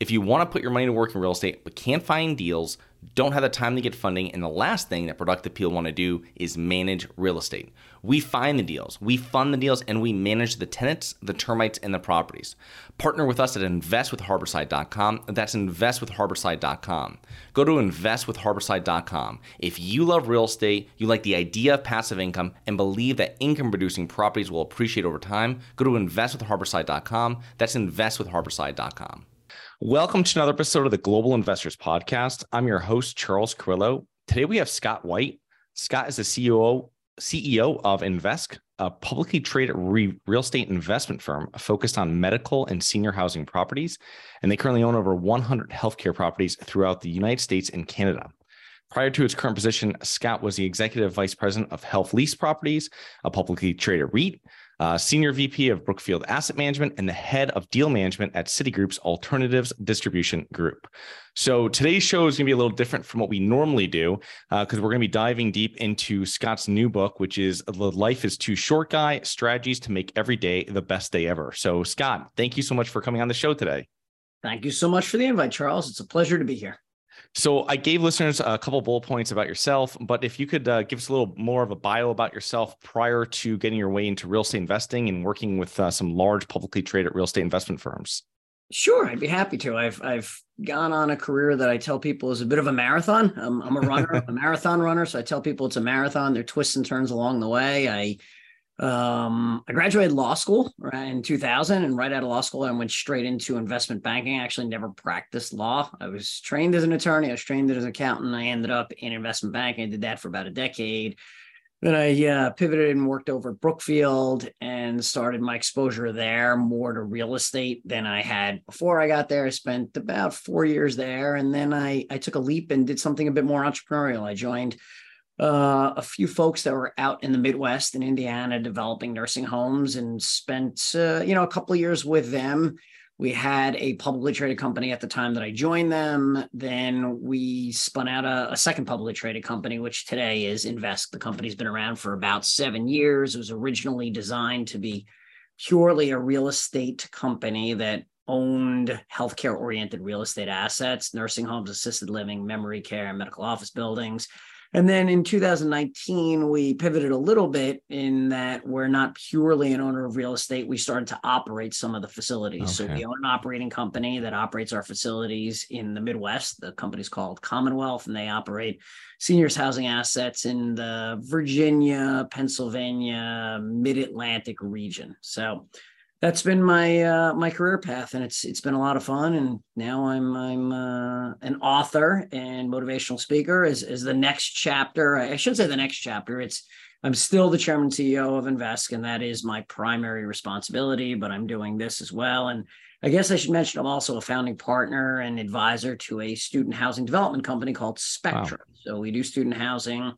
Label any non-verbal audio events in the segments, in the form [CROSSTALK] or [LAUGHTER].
If you want to put your money to work in real estate but can't find deals, don't have the time to get funding, and the last thing that Productive People want to do is manage real estate. We find the deals, we fund the deals, and we manage the tenants, the termites, and the properties. Partner with us at investwithharborside.com. That's investwithharborside.com. Go to investwithharborside.com. If you love real estate, you like the idea of passive income, and believe that income producing properties will appreciate over time, go to investwithharborside.com. That's investwithharborside.com. Welcome to another episode of the Global Investors Podcast. I'm your host, Charles Carillo. Today we have Scott White. Scott is the CEO, CEO of Invesque, a publicly traded re- real estate investment firm focused on medical and senior housing properties. And they currently own over 100 healthcare properties throughout the United States and Canada. Prior to its current position, Scott was the executive vice president of HealthLease Properties, a publicly traded REIT, uh, Senior VP of Brookfield Asset Management, and the head of deal management at Citigroup's Alternatives Distribution Group. So today's show is going to be a little different from what we normally do because uh, we're going to be diving deep into Scott's new book, which is The Life is Too Short Guy Strategies to Make Every Day the Best Day Ever. So, Scott, thank you so much for coming on the show today. Thank you so much for the invite, Charles. It's a pleasure to be here. So I gave listeners a couple bullet points about yourself, but if you could uh, give us a little more of a bio about yourself prior to getting your way into real estate investing and working with uh, some large publicly traded real estate investment firms. Sure, I'd be happy to. I've I've gone on a career that I tell people is a bit of a marathon. I'm, I'm a runner, [LAUGHS] a marathon runner, so I tell people it's a marathon. There are twists and turns along the way. I um, I graduated law school right in 2000, and right out of law school, I went straight into investment banking. I actually never practiced law. I was trained as an attorney. I was trained as an accountant. I ended up in investment banking. I did that for about a decade. Then I uh, pivoted and worked over at Brookfield and started my exposure there more to real estate than I had before I got there. I spent about four years there, and then I I took a leap and did something a bit more entrepreneurial. I joined uh, a few folks that were out in the Midwest in Indiana developing nursing homes and spent, uh, you know, a couple years with them. We had a publicly traded company at the time that I joined them. Then we spun out a, a second publicly traded company, which today is Invesque. The company's been around for about seven years. It was originally designed to be purely a real estate company that owned healthcare oriented real estate assets, nursing homes, assisted living, memory care, medical office buildings. And then in 2019, we pivoted a little bit in that we're not purely an owner of real estate. We started to operate some of the facilities. Okay. So we own an operating company that operates our facilities in the Midwest. The company's called Commonwealth, and they operate seniors housing assets in the Virginia, Pennsylvania, Mid Atlantic region. So that's been my uh, my career path, and it's it's been a lot of fun. And now I'm I'm uh, an author and motivational speaker. Is is the next chapter? I should say the next chapter. It's I'm still the chairman CEO of Invesque, and that is my primary responsibility. But I'm doing this as well. And I guess I should mention I'm also a founding partner and advisor to a student housing development company called Spectrum. Wow. So we do student housing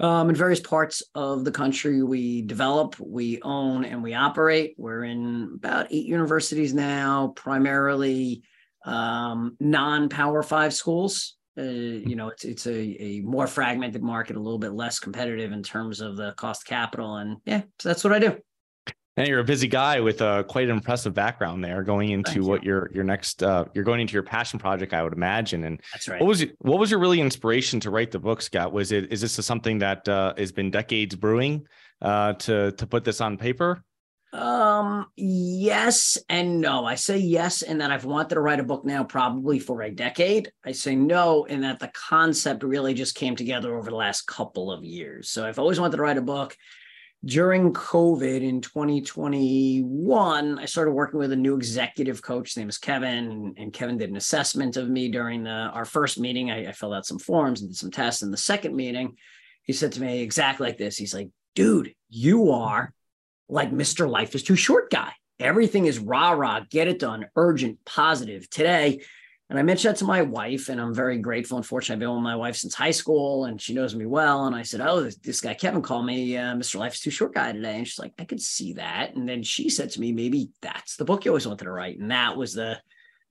um, in various parts of the country. We develop, we own, and we operate. We're in about eight universities now, primarily um, non-power five schools. Uh, you know, it's it's a, a more fragmented market, a little bit less competitive in terms of the cost of capital, and yeah, so that's what I do. And you're a busy guy with a quite an impressive background there, going into Thank what you. your your next uh, you're going into your passion project, I would imagine. And that's right. What was it, what was your really inspiration to write the book, Scott? Was it is this something that uh, has been decades brewing uh, to to put this on paper? Um, yes and no. I say yes in that I've wanted to write a book now probably for a decade. I say no in that the concept really just came together over the last couple of years. So I've always wanted to write a book during COVID in 2021, I started working with a new executive coach. His name is Kevin, and Kevin did an assessment of me during the, our first meeting. I, I filled out some forms and did some tests. In the second meeting, he said to me exactly like this. He's like, "Dude, you are like Mr. Life is Too Short guy. Everything is rah rah, get it done, urgent, positive. Today, and I mentioned that to my wife, and I'm very grateful. Unfortunately, I've been with my wife since high school, and she knows me well. And I said, "Oh, this, this guy Kevin called me uh, Mr. Life's Too Short guy today," and she's like, "I could see that." And then she said to me, "Maybe that's the book you always wanted to write," and that was the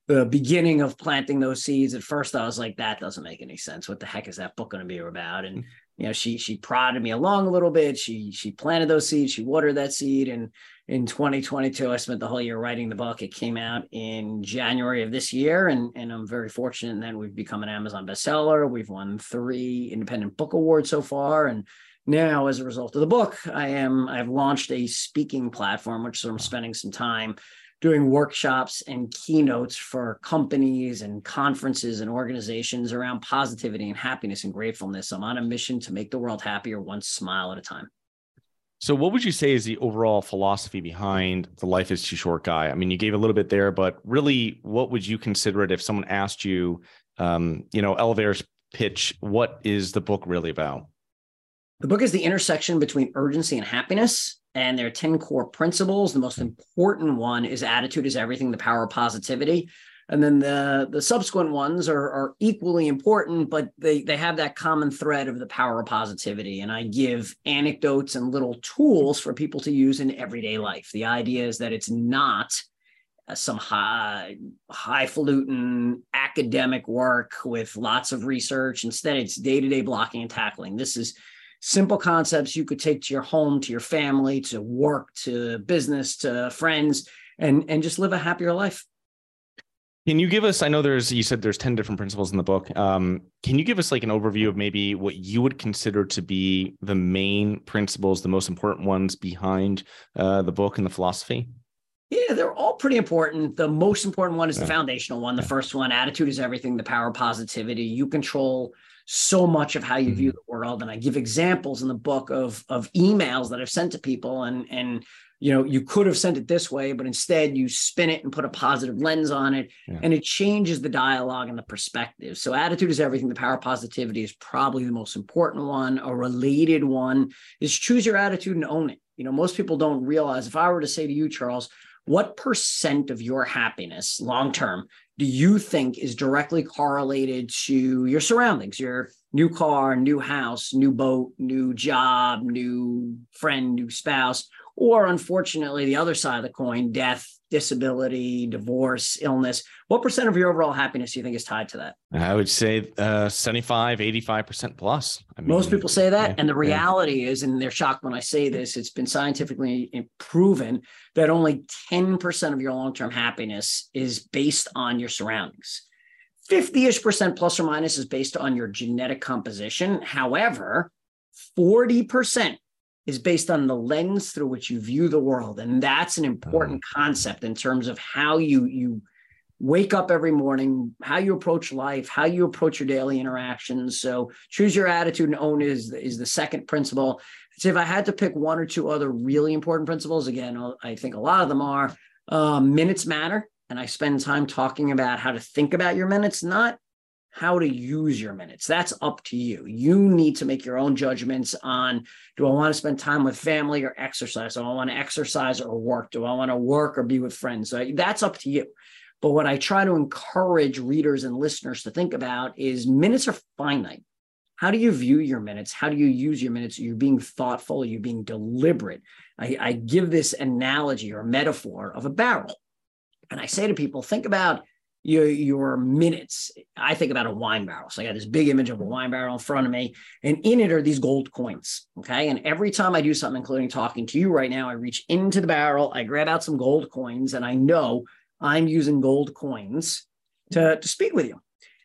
the beginning of planting those seeds. At first, I was like, "That doesn't make any sense. What the heck is that book going to be about?" And you know, she she prodded me along a little bit. She she planted those seeds. She watered that seed, and in 2022. I spent the whole year writing the book. It came out in January of this year, and, and I'm very fortunate that we've become an Amazon bestseller. We've won three independent book awards so far, and now as a result of the book, I am I've launched a speaking platform, which I'm spending some time doing workshops and keynotes for companies and conferences and organizations around positivity and happiness and gratefulness. I'm on a mission to make the world happier one smile at a time. So, what would you say is the overall philosophy behind the life is too short guy? I mean, you gave a little bit there, but really, what would you consider it if someone asked you, um, you know, elevator's pitch? What is the book really about? The book is the intersection between urgency and happiness, and there are 10 core principles. The most important one is attitude is everything, the power of positivity. And then the the subsequent ones are, are equally important but they they have that common thread of the power of positivity. And i give anecdotes and little tools for people to use in everyday life. The idea is that it's not uh, some high highfalutin academic work with lots of research. Instead it's day-to-day blocking and tackling. This is simple concepts you could take to your home to your family to work to business to friends and and just live a happier life can you give us? I know there's you said there's ten different principles in the book. Um, can you give us like an overview of maybe what you would consider to be the main principles, the most important ones behind uh, the book and the philosophy? Yeah, they're all pretty important. The most important one is the foundational one. The first one, attitude is everything. The power of positivity. You control so much of how you mm-hmm. view the world, and I give examples in the book of of emails that I've sent to people, and and you know you could have sent it this way but instead you spin it and put a positive lens on it yeah. and it changes the dialogue and the perspective. So attitude is everything. The power of positivity is probably the most important one. A related one is choose your attitude and own it. You know most people don't realize if i were to say to you charles what percent of your happiness long term do you think is directly correlated to your surroundings your new car new house new boat new job new friend new spouse or unfortunately the other side of the coin death disability divorce illness what percent of your overall happiness do you think is tied to that? I would say uh, 75 85% plus. I mean, most people say that yeah, and the reality yeah. is and they're shocked when i say this it's been scientifically proven that only 10% of your long-term happiness is based on your surroundings. 50ish percent plus or minus is based on your genetic composition. However 40% is based on the lens through which you view the world. And that's an important mm-hmm. concept in terms of how you you wake up every morning how you approach life how you approach your daily interactions. So choose your attitude and own is is the second principle. So if i had to pick one or two other really important principles again i think a lot of them are um, minutes matter. And i spend time talking about how to think about your minutes not how to use your minutes. That's up to you. You need to make your own judgments on do I want to spend time with family or exercise? Do I want to exercise or work? Do I want to work or be with friends? So that's up to you. But what I try to encourage readers and listeners to think about is minutes are finite. How do you view your minutes? How do you use your minutes? You're being thoughtful, you're being deliberate. I, I give this analogy or metaphor of a barrel. And I say to people, think about your your minutes. I think about a wine barrel. So I got this big image of a wine barrel in front of me, and in it are these gold coins. Okay. And every time I do something, including talking to you right now, I reach into the barrel, I grab out some gold coins, and I know I'm using gold coins to, to speak with you.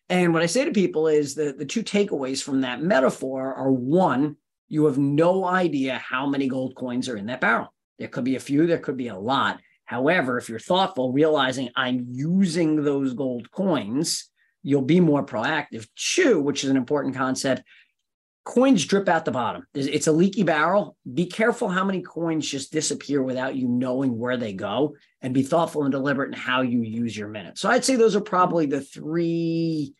And what I say to people is that the two takeaways from that metaphor are one, you have no idea how many gold coins are in that barrel. There could be a few, there could be a lot. However, if you're thoughtful, realizing I'm using those gold coins, you'll be more proactive. Two, which is an important concept, coins drip out the bottom. It's a leaky barrel. Be careful how many coins just disappear without you knowing where they go, and be thoughtful and deliberate in how you use your minutes. So I'd say those are probably the three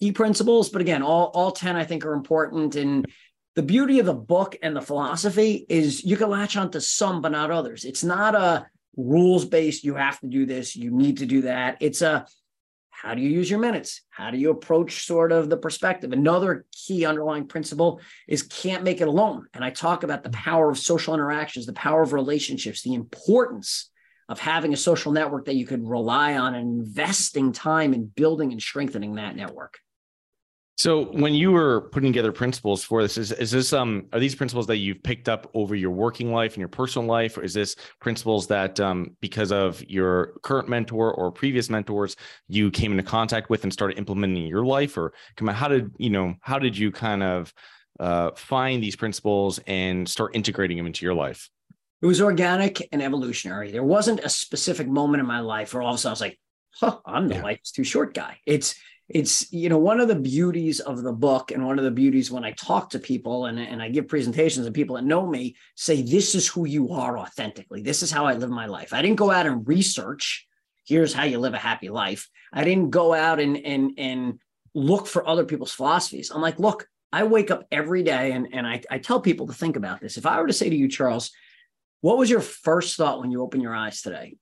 key principles. But again, all all ten I think are important. And the beauty of the book and the philosophy is you can latch onto some, but not others. It's not a rules based. You have to do this. You need to do that. It's a how do you use your minutes? How do you approach sort of the perspective? Another key underlying principle is can't make it alone. And I talk about the power of social interactions, the power of relationships, the importance of having a social network that you could rely on and investing time in building and strengthening that network. So when you were putting together principles for this, is, is this um are these principles that you've picked up over your working life and your personal life, or is this principles that um because of your current mentor or previous mentors you came into contact with and started implementing in your life, or come on, how did you know how did you kind of uh, find these principles and start integrating them into your life? It was organic and evolutionary. There wasn't a specific moment in my life where all of a sudden I was like, huh, I'm the yeah. life's too short guy. It's it's you know one of the beauties of the book and one of the beauties when i talk to people and, and i give presentations and people that know me say this is who you are authentically. This is how i live my life. I didn't go out and research here's how you live a happy life. I didn't go out and and and look for other people's philosophies. I'm like look i wake up every day and, and I, I tell people to think about this. If i were to say to you charles what was your first thought when you opened your eyes today?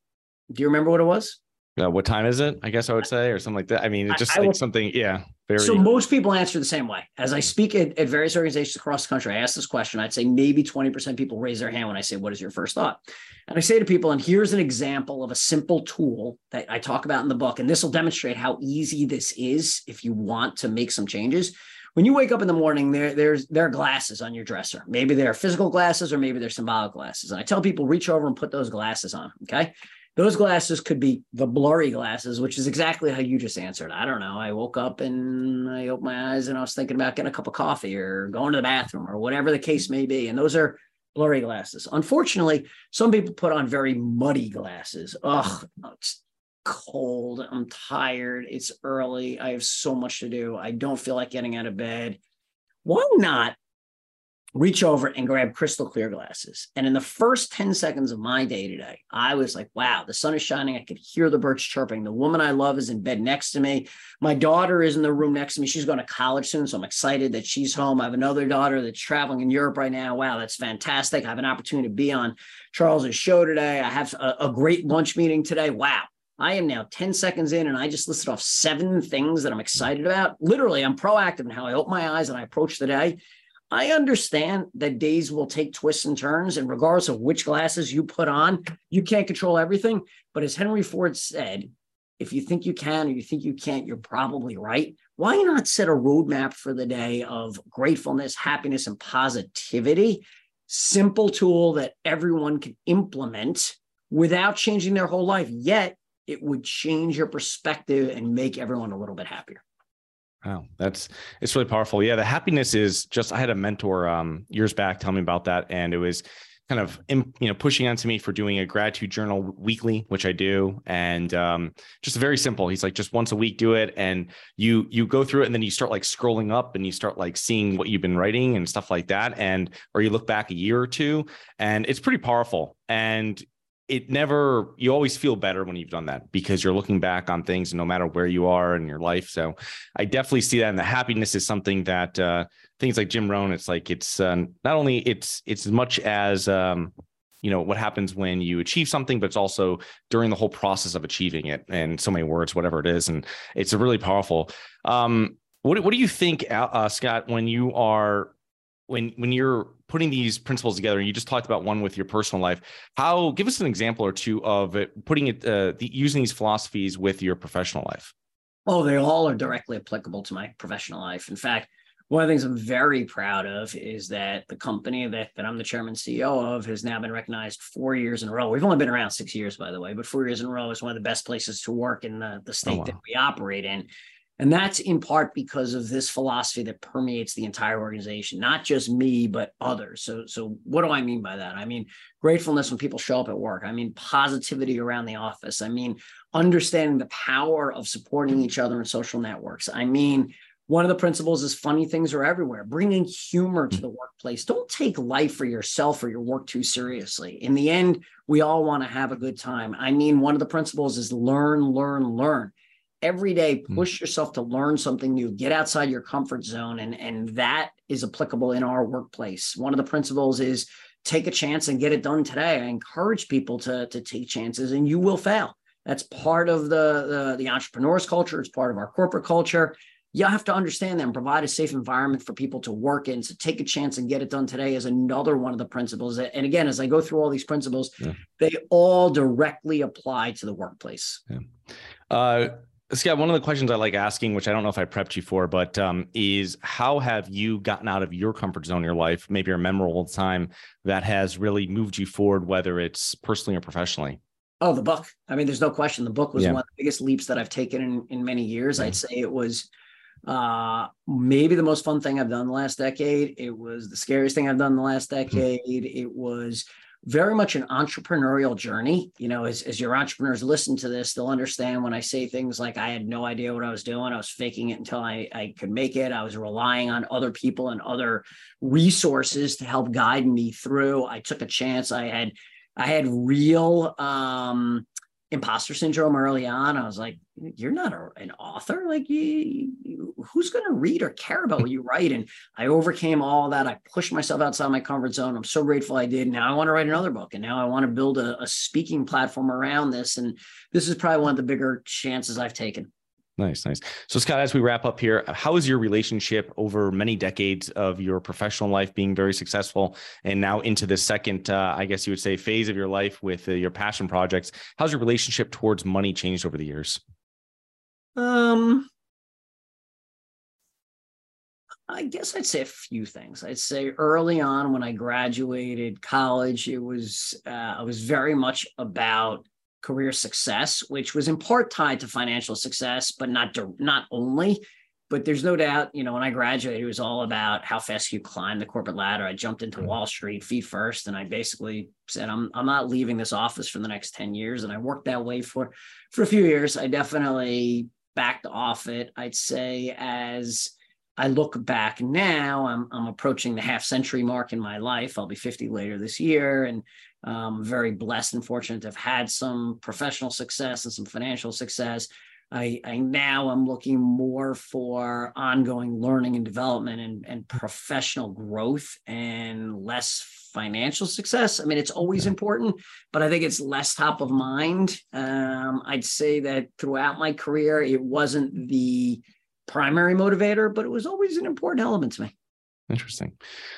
Do you remember what it was uh, what time is it? I guess I would say, or something like that. I mean, it's just I, like I will, something, yeah. Very. So most people answer the same way. As I speak at, at various organizations across the country, I ask this question. I'd say maybe 20% of people raise their hand when I say, What is your first thought? And I say to people, and here's an example of a simple tool that I talk about in the book. And this will demonstrate how easy this is if you want to make some changes. When you wake up in the morning, there, there's there are glasses on your dresser. Maybe they're physical glasses or maybe they're symbolic glasses. And I tell people, reach over and put those glasses on. Okay. Those glasses could be the blurry glasses, which is exactly how you just answered. I don't know. I woke up and I opened my eyes and I was thinking about getting a cup of coffee or going to the bathroom or whatever the case may be. And those are blurry glasses. Unfortunately, some people put on very muddy glasses. Ugh, it's cold. I'm tired. It's early. I have so much to do. I don't feel like getting out of bed. Why not reach over and grab crystal clear glasses. And in the first 10 seconds of my day today, I was like, wow, the sun is shining. I could hear the birds chirping. The woman I love is in bed next to me. My daughter is in the room next to me. She's going to college soon. So I'm excited that she's home. I have another daughter that's traveling in Europe right now. Wow, that's fantastic. I have an opportunity to be on Charles's show today. I have a, a great lunch meeting today. Wow. I am now 10 seconds in and I just listed off seven things that I'm excited about. Literally, I'm proactive in how I open my eyes and I approach the day. I understand that days will take twists and turns, and regardless of which glasses you put on, you can't control everything. But as Henry Ford said, if you think you can or you think you can't, you're probably right. Why not set a roadmap for the day of gratefulness, happiness, and positivity? Simple tool that everyone can implement without changing their whole life, yet it would change your perspective and make everyone a little bit happier. Wow, that's it's really powerful. Yeah, the happiness is just. I had a mentor um, years back tell me about that, and it was kind of you know pushing onto me for doing a gratitude journal weekly which i do and um, just very simple he's like just once a week do it and you you go through it and then you start like scrolling up and you start like seeing what you've been writing and stuff like that and or you look back a year or two and it's pretty powerful and it never you always feel better when you've done that because you're looking back on things no matter where you are in your life. So i definitely see that. And the happiness is something that uh things like jim rohn it's like it's uh, not only it's it's as much as um you know what happens when you achieve something but it's also during the whole process of achieving it and so many words whatever it is. And it's a really powerful um what, what do you think uh, scott when you are when when you're putting these principles together and you just talked about one with your personal life how give us an example or two of it putting it uh, the, using these philosophies with your professional life. Oh they all are directly applicable to my professional life. In fact one of the things i'm very proud of is that the company that, that i'm the chairman ceo of has now been recognized four years in a row. We've only been around six years by the way but four years in a row is one of the best places to work in the, the oh, state oh, wow. that we operate in and that's in part because of this philosophy that permeates the entire organization, not just me, but others. So, so what do I mean by that? I mean gratefulness when people show up at work. I mean positivity around the office. I mean understanding the power of supporting each other in social networks. I mean one of the principles is funny things are everywhere. Bringing humor to the workplace. Don't take life for yourself or your work too seriously. In the end, we all want to have a good time. I mean, one of the principles is learn, learn, learn. Every day, hmm. push yourself to learn something new. Get outside your comfort zone, and and that is applicable in our workplace. One of the principles is take a chance and get it done today. I encourage people to to take chances, and you will fail. That's part of the, the, the entrepreneur's culture. It's part of our corporate culture you have to understand them, provide a safe environment for people to work in. So take a chance and get it done today is another one of the principles. And again, as I go through all these principles, yeah. they all directly apply to the workplace. Yeah. Uh, Scott, one of the questions I like asking, which I don't know if I prepped you for, but um, is how have you gotten out of your comfort zone in your life, maybe a memorable time that has really moved you forward, whether it's personally or professionally? Oh, the book. I mean, there's no question. The book was yeah. one of the biggest leaps that I've taken in, in many years. Yeah. I'd say it was uh, maybe the most fun thing I've done the last decade. It was the scariest thing I've done the last hmm. decade. It was very much an entrepreneurial journey. You know, as, as your entrepreneurs listen to this, they'll understand when I say things like I had no idea what I was doing. I was faking it until I, I could make it. I was relying on other people and other resources to help guide me through. I took a chance. I had I had real um imposter syndrome early on. I was like, you're not a, an author. Like, you, you, who's going to read or care about what you write? And I overcame all that. I pushed myself outside my comfort zone. I'm so grateful I did. Now I want to write another book, and now I want to build a, a speaking platform around this. And this is probably one of the bigger chances I've taken. Nice, nice. So, Scott, as we wrap up here, how is your relationship over many decades of your professional life being very successful and now into the second, uh, I guess you would say, phase of your life with uh, your passion projects? How's your relationship towards money changed over the years? Um, I guess I'd say a few things. I'd say early on when I graduated college, it was uh, I was very much about career success, which was in part tied to financial success, but not not only. But there's no doubt, you know, when I graduated, it was all about how fast you climb the corporate ladder. I jumped into mm-hmm. Wall Street feet first, and I basically said, "I'm I'm not leaving this office for the next ten years." And I worked that way for for a few years. I definitely backed off it. I'd say as I look back now, I'm I'm approaching the half century mark in my life. I'll be 50 later this year, and um, very blessed and fortunate to have had some professional success and some financial success. I, I now am looking more for ongoing learning and development and, and professional growth and less financial success. I mean, it's always important, but I think it's less top of mind. Um, I'd say that throughout my career, it wasn't the primary motivator, but it was always an important element to me. Interesting.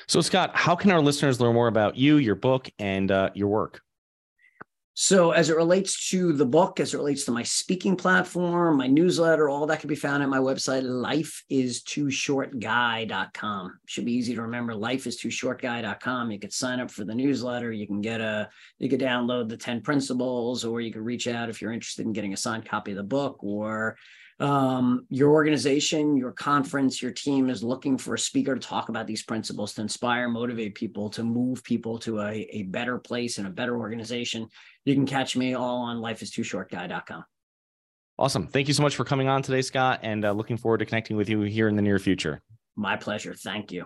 So, Scott, how can our listeners learn more about you, your book, and uh, your work? So, as it relates to the book, as it relates to my speaking platform, my newsletter, all that can be found at my website, lifeistooshortguy.com. Should be easy to remember, lifeistooshortguy.com. You could sign up for the newsletter. You can get a, you could download the 10 principles, or you could reach out if you're interested in getting a signed copy of the book, or um, your organization, your conference, your team is looking for a speaker to talk about these principles to inspire, motivate people, to move people to a, a better place and a better organization, you can catch me all on lifeistooshortguy.com. Awesome. Thank you so much for coming on today, Scott, and uh, looking forward to connecting with you here in the near future. My pleasure. Thank you.